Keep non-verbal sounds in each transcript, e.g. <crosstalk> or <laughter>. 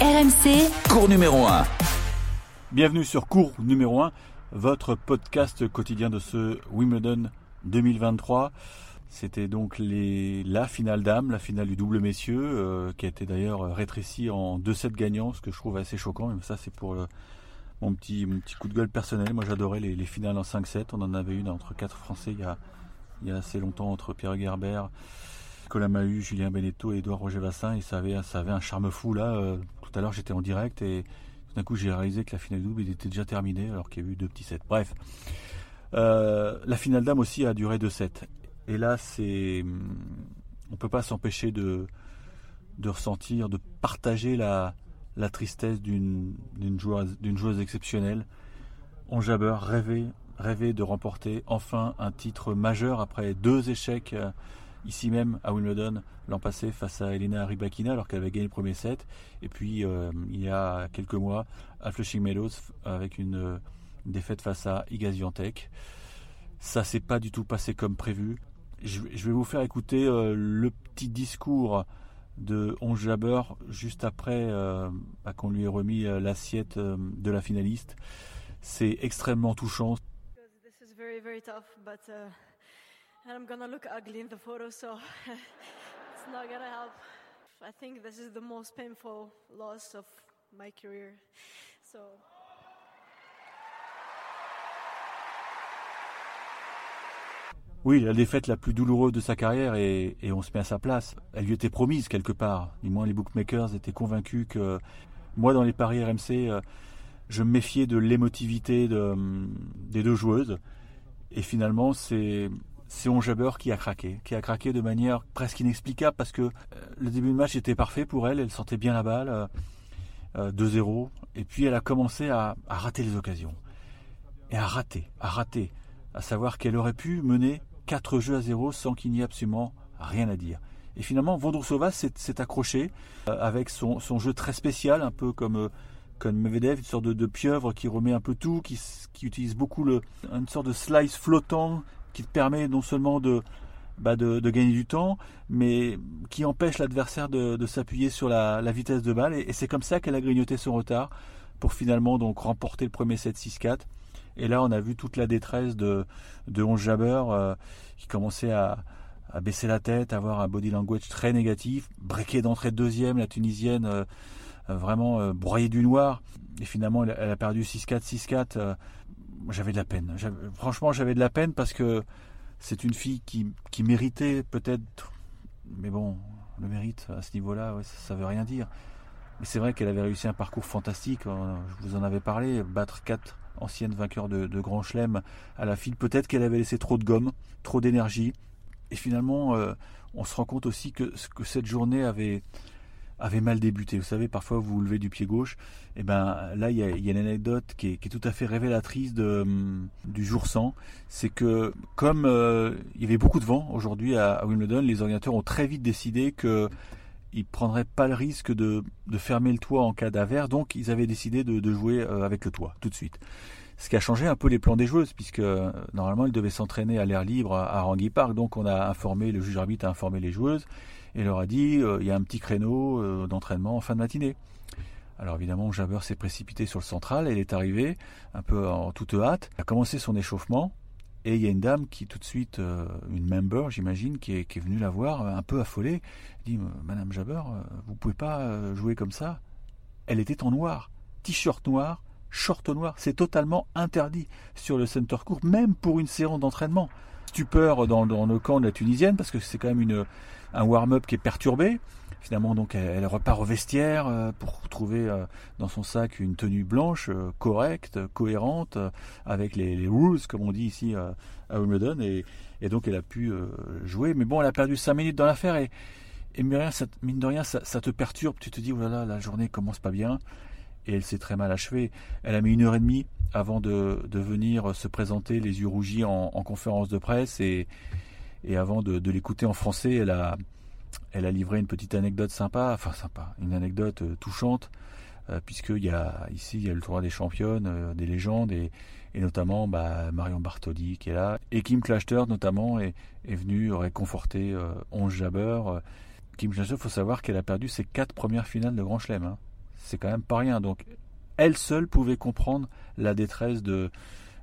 RMC, Cours numéro 1. Bienvenue sur Cours numéro 1, votre podcast quotidien de ce Wimbledon 2023. C'était donc les, la finale dame, la finale du double messieurs, euh, qui a été d'ailleurs rétrécie en 2-7 gagnants, ce que je trouve assez choquant, mais ça c'est pour le- mon, petit, coup de gueule personnel. Moi j'adorais les, les finales en 5-7, on en avait une entre quatre Français il y a, il y a assez longtemps, entre Pierre Gerbert, Nicolas Mahut, Julien Beneteau et Edouard Roger Vassin, et ça avait, un charme fou là. euh, tout à l'heure j'étais en direct et tout d'un coup j'ai réalisé que la finale double était déjà terminée alors qu'il y a eu deux petits sets. Bref. Euh, la finale dame aussi a duré deux sets. Et là, c'est, on peut pas s'empêcher de, de ressentir, de partager la, la tristesse d'une, joueuse, joueuse exceptionnelle. On Jabber rêvait, rêvait de remporter enfin un titre majeur après deux échecs euh, ici même à Wimbledon l'an passé face à Elena Rybakina alors qu'elle avait gagné le premier set. Et puis euh, il y a quelques mois à Flushing Meadows avec une, euh, défaite face à Iga Swiatek. Ça s'est pas du tout passé comme prévu. Je, vais vous faire écouter euh, le petit discours de Onge Jabber juste après bah, qu'on lui ait remis l'assiette de la finaliste. C'est extrêmement touchant. Very, uh, and I'm gonna look ugly in the photo, so <laughs> it's not gonna help. I think this is the most painful loss of my career. So Oui, la défaite la plus douloureuse de sa carrière et, on se met à sa place. Elle lui était promise quelque part. Du moins, les bookmakers étaient convaincus que moi, dans les paris RMC, euh, je me méfiais de l'émotivité de, des deux joueuses. Et finalement, c'est c'est Onjaber qui a craqué, qui a craqué de manière presque inexplicable parce que euh, le début de match était parfait pour elle. Elle sentait bien la balle, euh, euh, 2-0. Et puis elle a commencé à, rater les occasions et à rater, à rater, à savoir qu'elle aurait pu mener 4 jeux à 0 sans qu'il n'y ait absolument rien à dire. Et finalement, Vondrousova s'est s'est accroché euh, avec son, jeu très spécial, un peu comme, euh, comme Medvedev, une sorte de, pieuvre qui remet un peu tout, qui utilise beaucoup le, une sorte de slice flottant qui te permet non seulement de, bah de, de gagner du temps, mais qui empêche l'adversaire de, s'appuyer sur la, vitesse de balle. Et, c'est comme ça qu'elle a grignoté son retard pour finalement donc remporter le premier set 6-4. Et là, on a vu toute la détresse de, de Onze Jabber euh, qui commençait à, à baisser la tête, avoir un body language très négatif, breaké d'entrée de deuxième, la Tunisienne euh, euh, vraiment broyée du noir. Et finalement, elle a perdu 6-4, 6-4. J'avais de la peine. Franchement, j'avais de la peine parce que c'est une fille qui, méritait peut-être, mais bon, le mérite à ce niveau-là, ça, ça veut rien dire. Mais c'est vrai qu'elle avait réussi un parcours fantastique. euh, Je vous en avais parlé, battre quatre anciennes vainqueurs de, de Grand Chelem à la file. Peut-être qu'elle avait laissé trop de gomme, trop d'énergie. Et finalement, euh, on se rend compte aussi que, que cette journée avait, avait mal débuté. Vous savez, parfois vous vous levez du pied gauche. Et ben là, il y a, une anecdote qui est, tout à fait révélatrice hum, du jour 100. C'est que comme euh, il y avait beaucoup de vent aujourd'hui à, Wimbledon, les organisateurs ont très vite décidé que ils prendraient pas le risque de, fermer le toit en cas d'avers, donc ils avaient décidé de, jouer euh, avec le toit tout de suite. Ce qui a changé un peu les plans des joueuses, puisque euh, normalement ils devaient s'entraîner à l'air libre à, Rangy Park, donc on a informé, le juge arbitre a informé les joueuses et leur a dit euh, il y a un petit créneau euh, d'entraînement en fin de matinée. Alors évidemment, Jabber s'est précipité sur le central, elle est arrivée un peu en toute hâte, a commencé son échauffement, et il y a une dame qui tout de suite, euh, une member j'imagine, qui est, qui est venue la voir un peu affolée, dit Madame Jabber, vous pouvez pas jouer comme ça. Elle était en noir, t-shirt noir, short noir, c'est totalement interdit sur le center court, même pour une séance d'entraînement. Stupeur dans, dans le camp de la Tunisienne, parce que c'est quand même une, un warm-up qui est perturbé. Finalement, donc, elle, repart au vestiaire euh, pour trouver euh, dans son sac une tenue blanche, euh, correcte, cohérente, avec les, les rules, comme on dit ici à Wimbledon. Et, et donc, elle a pu jouer. Mais bon, elle a perdu 5 minutes dans l'affaire. Et, et mine, de rien, ça, te perturbe. Tu te dis, oh là là, la journée commence pas bien. elle s'est très mal achevée. Elle a mis une heure et demie avant de, venir se présenter les yeux rougis en, conférence de presse et, et avant de, l'écouter en français, elle a, livré une petite anecdote sympa, enfin sympa, une anecdote euh, touchante, euh, puisqu'il y a ici le tournoi des championnes, euh, des légendes et, notamment bah, Marion Bartoli qui est là et Kim Clijsters notamment est, est venu réconforter euh, Jabber. Kim Clijsters, il faut savoir qu'elle a perdu ses quatre premières finales de Grand Chelem. Hein. C'est quand même pas rien. Donc elle seule pouvait comprendre la détresse de,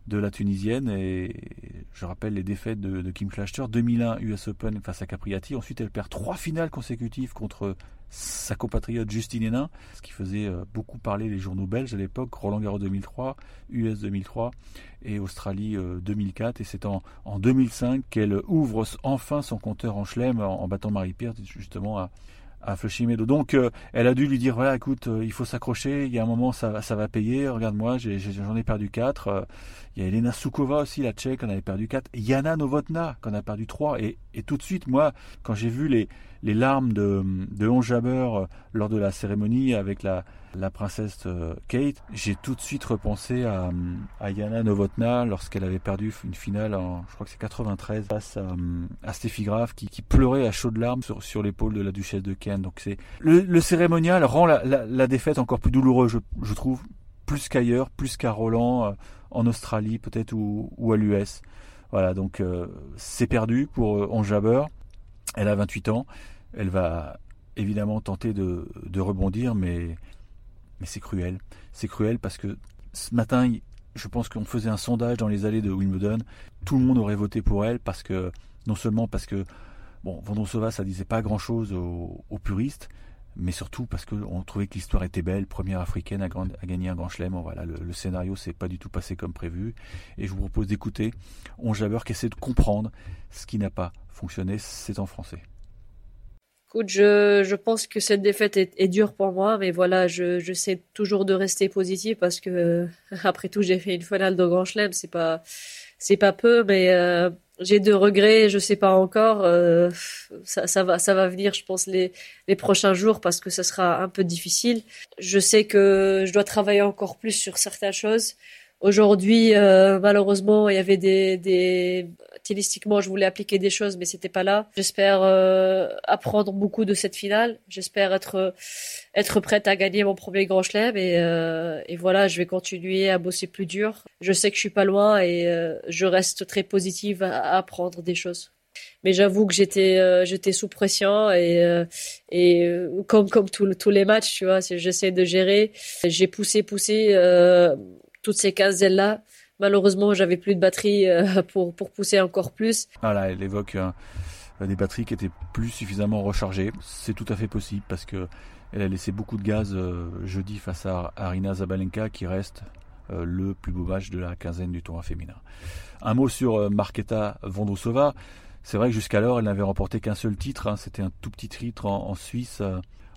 de la Tunisienne. Et je rappelle les défaites de, Kim Clijsters. 2001 US Open face à Capriati. Ensuite, elle perd trois finales consécutives contre sa compatriote Justine Hénin, ce qui faisait euh, beaucoup parler les journaux belges à l'époque, Roland Garros 2003, US 2003 et Australie 2004. Euh, et c'est en, 2005 qu'elle ouvre enfin son compteur en chelem en, battant Marie-Pierre justement à, Donc, euh, elle a dû lui dire voilà, écoute, il faut s'accrocher. Il y a un moment, ça, va payer. Regarde-moi, j'en ai, perdu 4. il y a Elena Soukova aussi, la Tchèque, on avait perdu 4. Yana Novotna, qu'on a perdu 3. Et, et, tout de suite, moi, quand j'ai vu les, les larmes de, de euh, lors de la cérémonie avec la, la princesse euh, Kate, j'ai tout de suite repensé à, à Yana Novotna lorsqu'elle avait perdu une finale en, je crois que c'est 93, face à, à Steffi Graf qui, qui, pleurait à chaudes larmes sur, sur l'épaule de la duchesse de Kent. Donc c'est le, le, cérémonial rend la, la, défaite encore plus douloureuse, je, je trouve, plus qu'ailleurs, plus qu'à Roland, euh, en Australie peut-être ou, ou à l'US. Voilà, donc c'est perdu pour euh, Jabber. Elle a 28 ans. Elle va évidemment tenter de, rebondir, mais, c'est cruel. C'est cruel parce que ce matin, je pense qu'on faisait un sondage dans les allées de Wimbledon. Tout le monde aurait voté pour elle parce que, non seulement parce que, bon, Vondrosova, ça disait pas grand chose aux, puristes, mais surtout parce qu'on trouvait que l'histoire était belle, première africaine à, gagner un grand chelem. Voilà, le, scénario s'est pas du tout passé comme prévu. Et je vous propose d'écouter On Jabber qui de comprendre ce qui n'a pas fonctionné. C'est en français je, je pense que cette défaite est, est, dure pour moi, mais voilà, je, je sais toujours de rester positif parce que <laughs> après tout, j'ai fait une finale de Grand Chelem, c'est pas, c'est pas peu, mais euh, j'ai de regrets, je sais pas encore. Euh, ça, ça, va, ça va venir, je pense, les, les prochains jours parce que ça sera un peu difficile. Je sais que je dois travailler encore plus sur certaines choses. Aujourd'hui, euh, malheureusement, il y avait des, des stylistiquement, je voulais appliquer des choses, mais c'était pas là. J'espère euh, apprendre beaucoup de cette finale. J'espère être être prête à gagner mon premier Grand Chelem et, euh, et voilà, je vais continuer à bosser plus dur. Je sais que je suis pas loin et euh, je reste très positive à, apprendre des choses. Mais j'avoue que j'étais j'étais sous pression et et comme comme tous les matchs, tu vois, j'essaie de gérer. J'ai poussé poussé toutes ces cases là malheureusement, j'avais plus de batterie euh, <laughs> pour, pousser encore plus. Voilà, elle évoque euh, des batteries qui étaient plus suffisamment rechargées. C'est tout à fait possible parce que elle a laissé beaucoup de gaz euh, jeudi face à Arina Zabalenka qui reste le plus beau match de la quinzaine du tournoi féminin. Un mot sur Marketa Vondrousova. C'est vrai que jusqu'alors, elle n'avait remporté qu'un seul titre. Hein. C'était un tout petit titre en, Suisse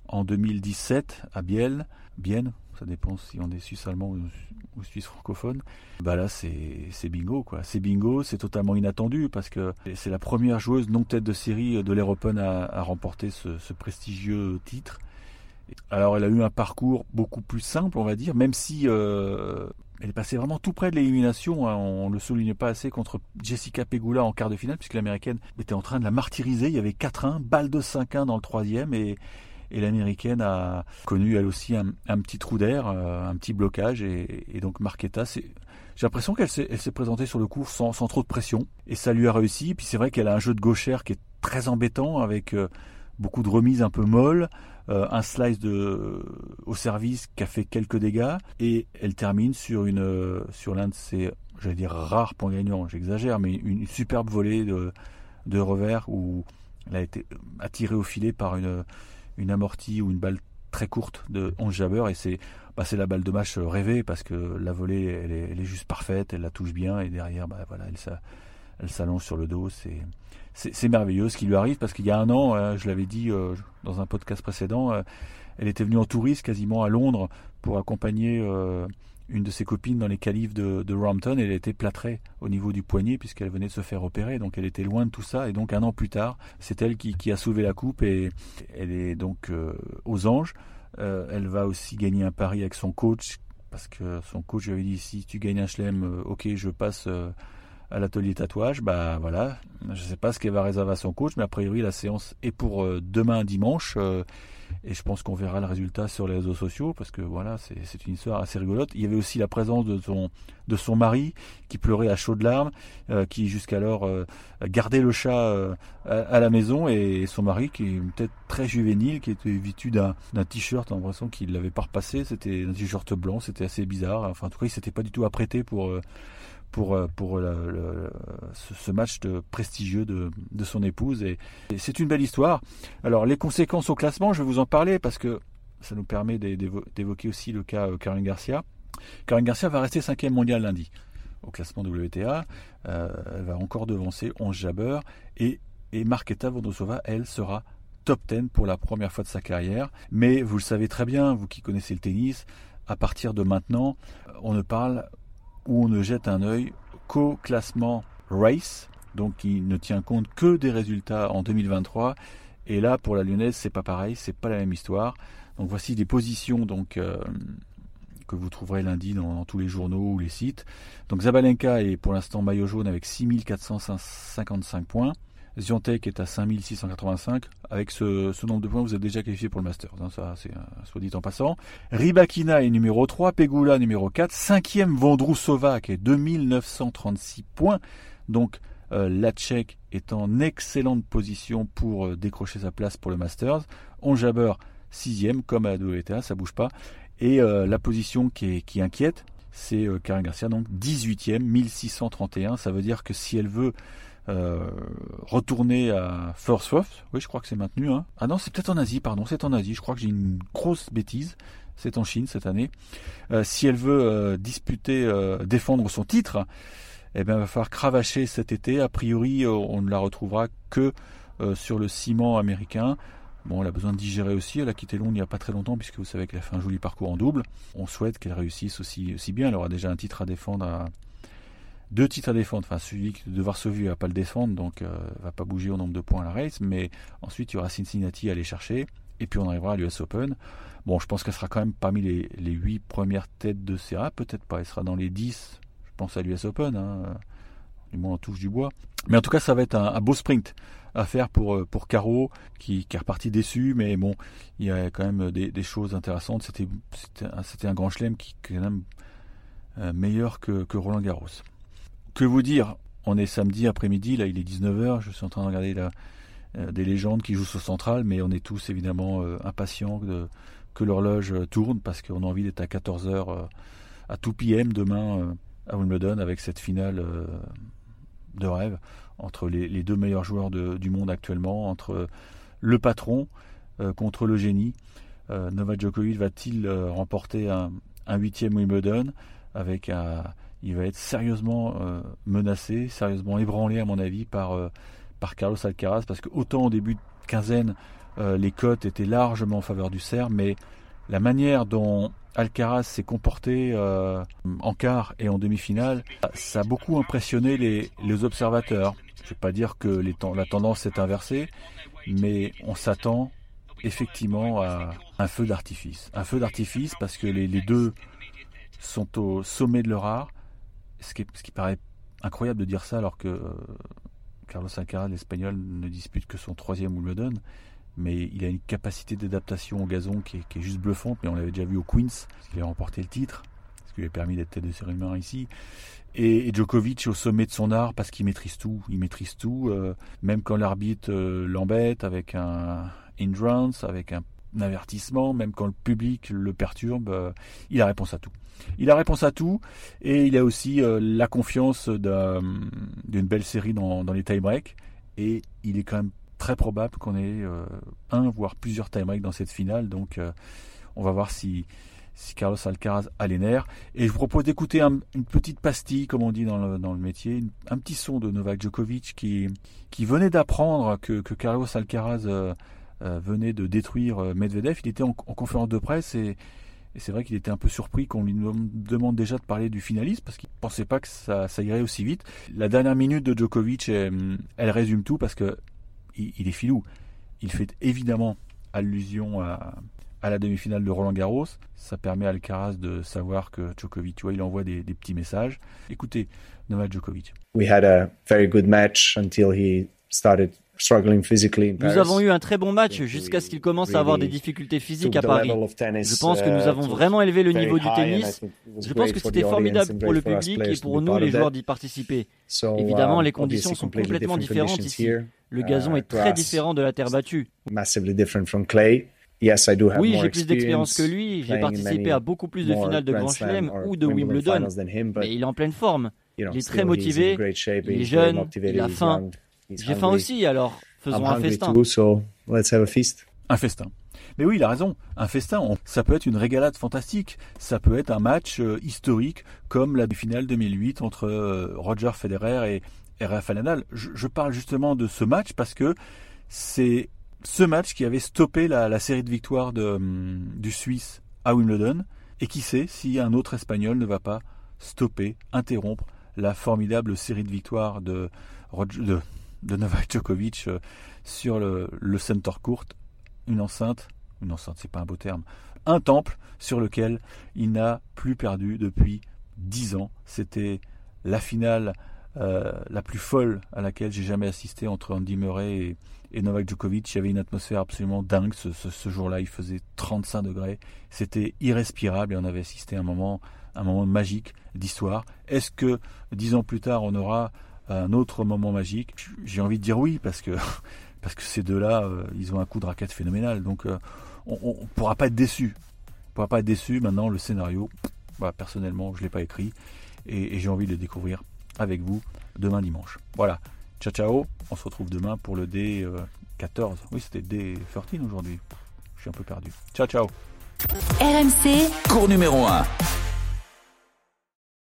en 2017 à Biel. Bienne, ça dépend si on est suisse-allemand ou, suisse francophone. Bah là, c'est bingo, quoi. C'est bingo, c'est totalement inattendu parce que c'est la première joueuse non tête de série de l'Air Open à, remporter ce, prestigieux titre. Alors, elle a eu un parcours beaucoup plus simple, on va dire, même si euh, elle est passée vraiment tout près de l'élimination. Hein. on ne le souligne pas assez contre Jessica Pegula en quart de finale, puisque l'américaine était en train de la martyriser. Il y avait 4-1, balle de 5-1 dans le troisième, et et l'américaine a connu elle aussi un, petit trou d'air, euh, un petit blocage. Et, donc Marquetta, j'ai l'impression qu'elle s'est, présentée sur le cours sans, trop de pression. Et ça lui a réussi. Puis c'est vrai qu'elle a un jeu de gauchère qui est très embêtant avec euh, beaucoup de remises un peu molles. Euh, un slice au service qui a fait quelques dégâts. Et elle termine sur, une, sur l'un de ses, j'allais dire, rares points gagnants. J'exagère, mais une, superbe volée de revers où elle a été attirée au filet par une une amortie ou une balle très courte de 11 jabber et c'est bah, la balle de match rêvée parce que la volée elle est, juste parfaite, elle la touche bien et derrière bah, voilà, elle, s'allonge sur le dos. C'est merveilleux ce qui lui arrive parce qu'il y a un an, euh, je l'avais dit euh, dans un podcast précédent, euh, elle était venue en touriste quasiment à Londres pour accompagner une de ses copines dans les qualifs de, de elle était plâtrée au niveau du poignet puisqu'elle venait de se faire opérer, donc elle était loin de tout ça. Et donc un an plus tard, c'est elle qui, a soulevé la coupe et elle est donc euh, aux anges. elle va aussi gagner un pari avec son coach, parce que son coach lui avait dit si tu gagnes un chelem, ok, je passe à l'atelier tatouage. Bah voilà, je ne sais pas ce qu'elle va réserver à son coach, mais a priori la séance est pour demain dimanche. Et je pense qu'on verra le résultat sur les réseaux sociaux parce que voilà, c'est une histoire assez rigolote. Il y avait aussi la présence de son, de son mari qui pleurait à chaudes larmes, euh, qui jusqu'alors euh, gardait le chat euh, à, la maison et son mari qui est peut-être très juvénile, qui était vêtu d'un t-shirt, en l'impression qu'il l'avait pas repassé. C'était un t-shirt blanc, c'était assez bizarre. Enfin, en tout cas, il s'était pas du tout apprêté pour pour, euh, pour ce, match prestigieux de, de, son épouse. Et, c'est une belle histoire. Alors, les conséquences au classement, je vais vous en parler parce que ça nous permet d'évoquer aussi le cas euh, Karen Garcia. Karen Garcia va rester cinquième mondial lundi au classement WTA. Euh, elle va encore devancer 11 Jabber. Et, et Marketa elle, sera top 10 pour la première fois de sa carrière. Mais vous le savez très bien, vous qui connaissez le tennis, à partir de maintenant, on ne parle où on ne jette un œil qu'au classement race, donc qui ne tient compte que des résultats en 2023. Et là, pour la Lyonnaise, c'est pas pareil, c'est pas la même histoire. Donc voici des positions donc euh, que vous trouverez lundi dans, tous les journaux ou les sites. Donc Zabalenka est pour l'instant maillot jaune avec 6455 points. Ziontek est à 5685. Avec ce, nombre de points, vous êtes déjà qualifié pour le Masters. Hein, ça, c'est soit dit en passant. Ribakina est numéro 3, Pegula numéro 4, 5e Vondrousova qui est 2936 points. Donc euh, la Tchèque est en excellente position pour euh, décrocher sa place pour le Masters. On Jabber 6e comme à WTA, ça bouge pas. Et euh, la position qui, qui inquiète, c'est Karen Garcia, donc 18e, 1631. Ça veut dire que si elle veut euh, retourner à First Soft. Oui, je crois que c'est maintenu. Hein. Ah non, c'est peut-être en Asie, pardon, c'est en Asie. Je crois que j'ai une grosse bêtise. C'est en Chine cette année. Euh, si elle veut euh, disputer, défendre son titre, eh bien, il va falloir cravacher cet été. A priori, on ne la retrouvera que sur le ciment américain. Bon, elle a besoin de digérer aussi. Elle a quitté Londres il n'y a pas très longtemps, puisque vous savez qu'elle a fait un joli parcours en double. On souhaite qu'elle réussisse aussi, aussi bien. Elle aura déjà un titre à défendre à, deux titres à défendre. Enfin, celui de Varsovie ne va pas le défendre, donc euh, va pas bouger au nombre de points à la race. Mais ensuite, il y aura Cincinnati à aller chercher. Et puis on arrivera à l'US Open. Bon, je pense qu'elle sera quand même parmi les, les 8 premières têtes de CA. Peut-être pas, elle sera dans les 10, je pense à l'US Open. Hein. Du moins, on touche du bois. Mais en tout cas, ça va être un, beau sprint à faire pour, euh, pour Caro, qui, est reparti déçu. Mais bon, il y a quand même des, choses intéressantes. C'était, un, grand chelem qui est quand même euh, meilleur que Roland Garros. Que vous dire? On est samedi après-midi, là il est 19h, je suis en train de regarder euh, des légendes qui jouent sur Central, mais on est tous évidemment euh, impatients que l'horloge euh, tourne parce qu'on a envie d'être à 14h à tout PM demain à Wimbledon avec cette finale de rêve entre les, deux meilleurs joueurs du monde actuellement, entre le patron contre le génie. Novak Djokovic va-t-il remporter un, un huitième Wimbledon avec un il va être sérieusement euh, menacé, sérieusement ébranlé à mon avis par, euh, par Carlos Alcaraz, parce que autant au début de quinzaine, euh, les cotes étaient largement en faveur du Serbe, mais la manière dont Alcaraz s'est comporté en quart et en demi-finale, ça a beaucoup impressionné les, les observateurs. Je ne vais pas dire que la tendance s'est inversée, mais on s'attend effectivement à un feu d'artifice. Un feu d'artifice parce que les, les deux sont au sommet de leur art ce qui, ce qui paraît incroyable de dire ça alors que euh, Carlos Alcaraz, l'Espagnol, ne dispute que son troisième Wimbledon, mais il a une capacité d'adaptation au gazon qui est, juste bluffante, mais on l'avait déjà vu au Queens, il a remporté le titre, ce qui lui a permis d'être tête de série ici. Et, Djokovic au sommet de son art parce qu'il maîtrise tout, il maîtrise tout, euh, même quand l'arbitre euh, l'embête avec un hindrance, avec un avertissement, même quand le public le perturbe, euh, il a réponse à tout. Il a réponse à tout et il a aussi euh, la confiance d'une belle série dans, les tie-breaks et il est quand même très probable qu'on ait euh, un voire plusieurs tie-breaks dans cette finale. Donc on va voir si, Carlos Alcaraz a les nerfs. Et je vous propose d'écouter une petite pastille, comme on dit dans le, métier, un petit son de Novak Djokovic qui, venait d'apprendre que, que, Carlos Alcaraz venait de détruire euh, Medvedev. Il était en, conférence de presse et, c'est vrai qu'il était un peu surpris qu'on lui demande déjà de parler du finaliste parce qu'il ne pensait pas que ça, irait aussi vite. La dernière minute de Djokovic, elle, résume tout parce que il, est filou. Il fait évidemment allusion à, la demi-finale de Roland Garros. Ça permet à Alcaraz de savoir que Djokovic, tu vois, il envoie des, des petits messages. Écoutez, Novak Djokovic. We had a very good match until he started nous avons eu un très bon match jusqu'à ce qu'il commence à avoir des difficultés physiques à Paris. Je pense que nous uh, avons vraiment élevé le niveau du tennis. Je pense que c'était formidable pour le public et pour nous les joueurs d'y participer. Évidemment, uh, les conditions sont complètement différentes ici. Le gazon est très uh, différent de la terre battue. Oui, j'ai plus d'expérience que lui. J'ai participé à beaucoup plus de finales de Grand Chelem ou de Wimbledon. Mais il est en pleine forme. Il est très motivé. Il est jeune. Il a faim. J'ai faim aussi, alors faisons un festin. Un festin. Mais oui, il a raison. Un festin, ça peut être une régalade fantastique. Ça peut être un match euh, historique comme la finale 2008 entre euh, Roger Federer et, Rafael Nadal. Je, parle justement de ce match parce que c'est ce match qui avait stoppé la, série de victoires de, hum, du Suisse à Wimbledon. Et qui sait si un autre Espagnol ne va pas stopper, interrompre la formidable série de victoires de, de de Novak Djokovic euh, sur le, center court, une enceinte, une enceinte, c'est pas un beau terme, un temple sur lequel il n'a plus perdu depuis 10 ans. C'était la finale euh, la plus folle à laquelle j'ai jamais assisté entre Andy Murray et, Novak Djokovic. Il y avait une atmosphère absolument dingue ce, jour-là. Il faisait 35 degrés. C'était irrespirable et on avait assisté à un moment, un moment magique d'histoire. Est-ce que dix ans plus tard, on aura un autre moment magique J'ai envie de dire oui, parce que, <laughs> parce que ces deux-là, euh, ils ont un coup de raquette phénoménal. Donc euh, on ne pourra pas être déçu. On pourra pas être déçu. Maintenant, le scénario, bah, personnellement, je ne l'ai pas écrit. Et, j'ai envie de le découvrir avec vous demain dimanche. Voilà. Ciao ciao. On se retrouve demain pour le D14. Euh, oui, c'était D13 aujourd'hui. Je suis un peu perdu. Ciao ciao. RMC. Cours numéro 1.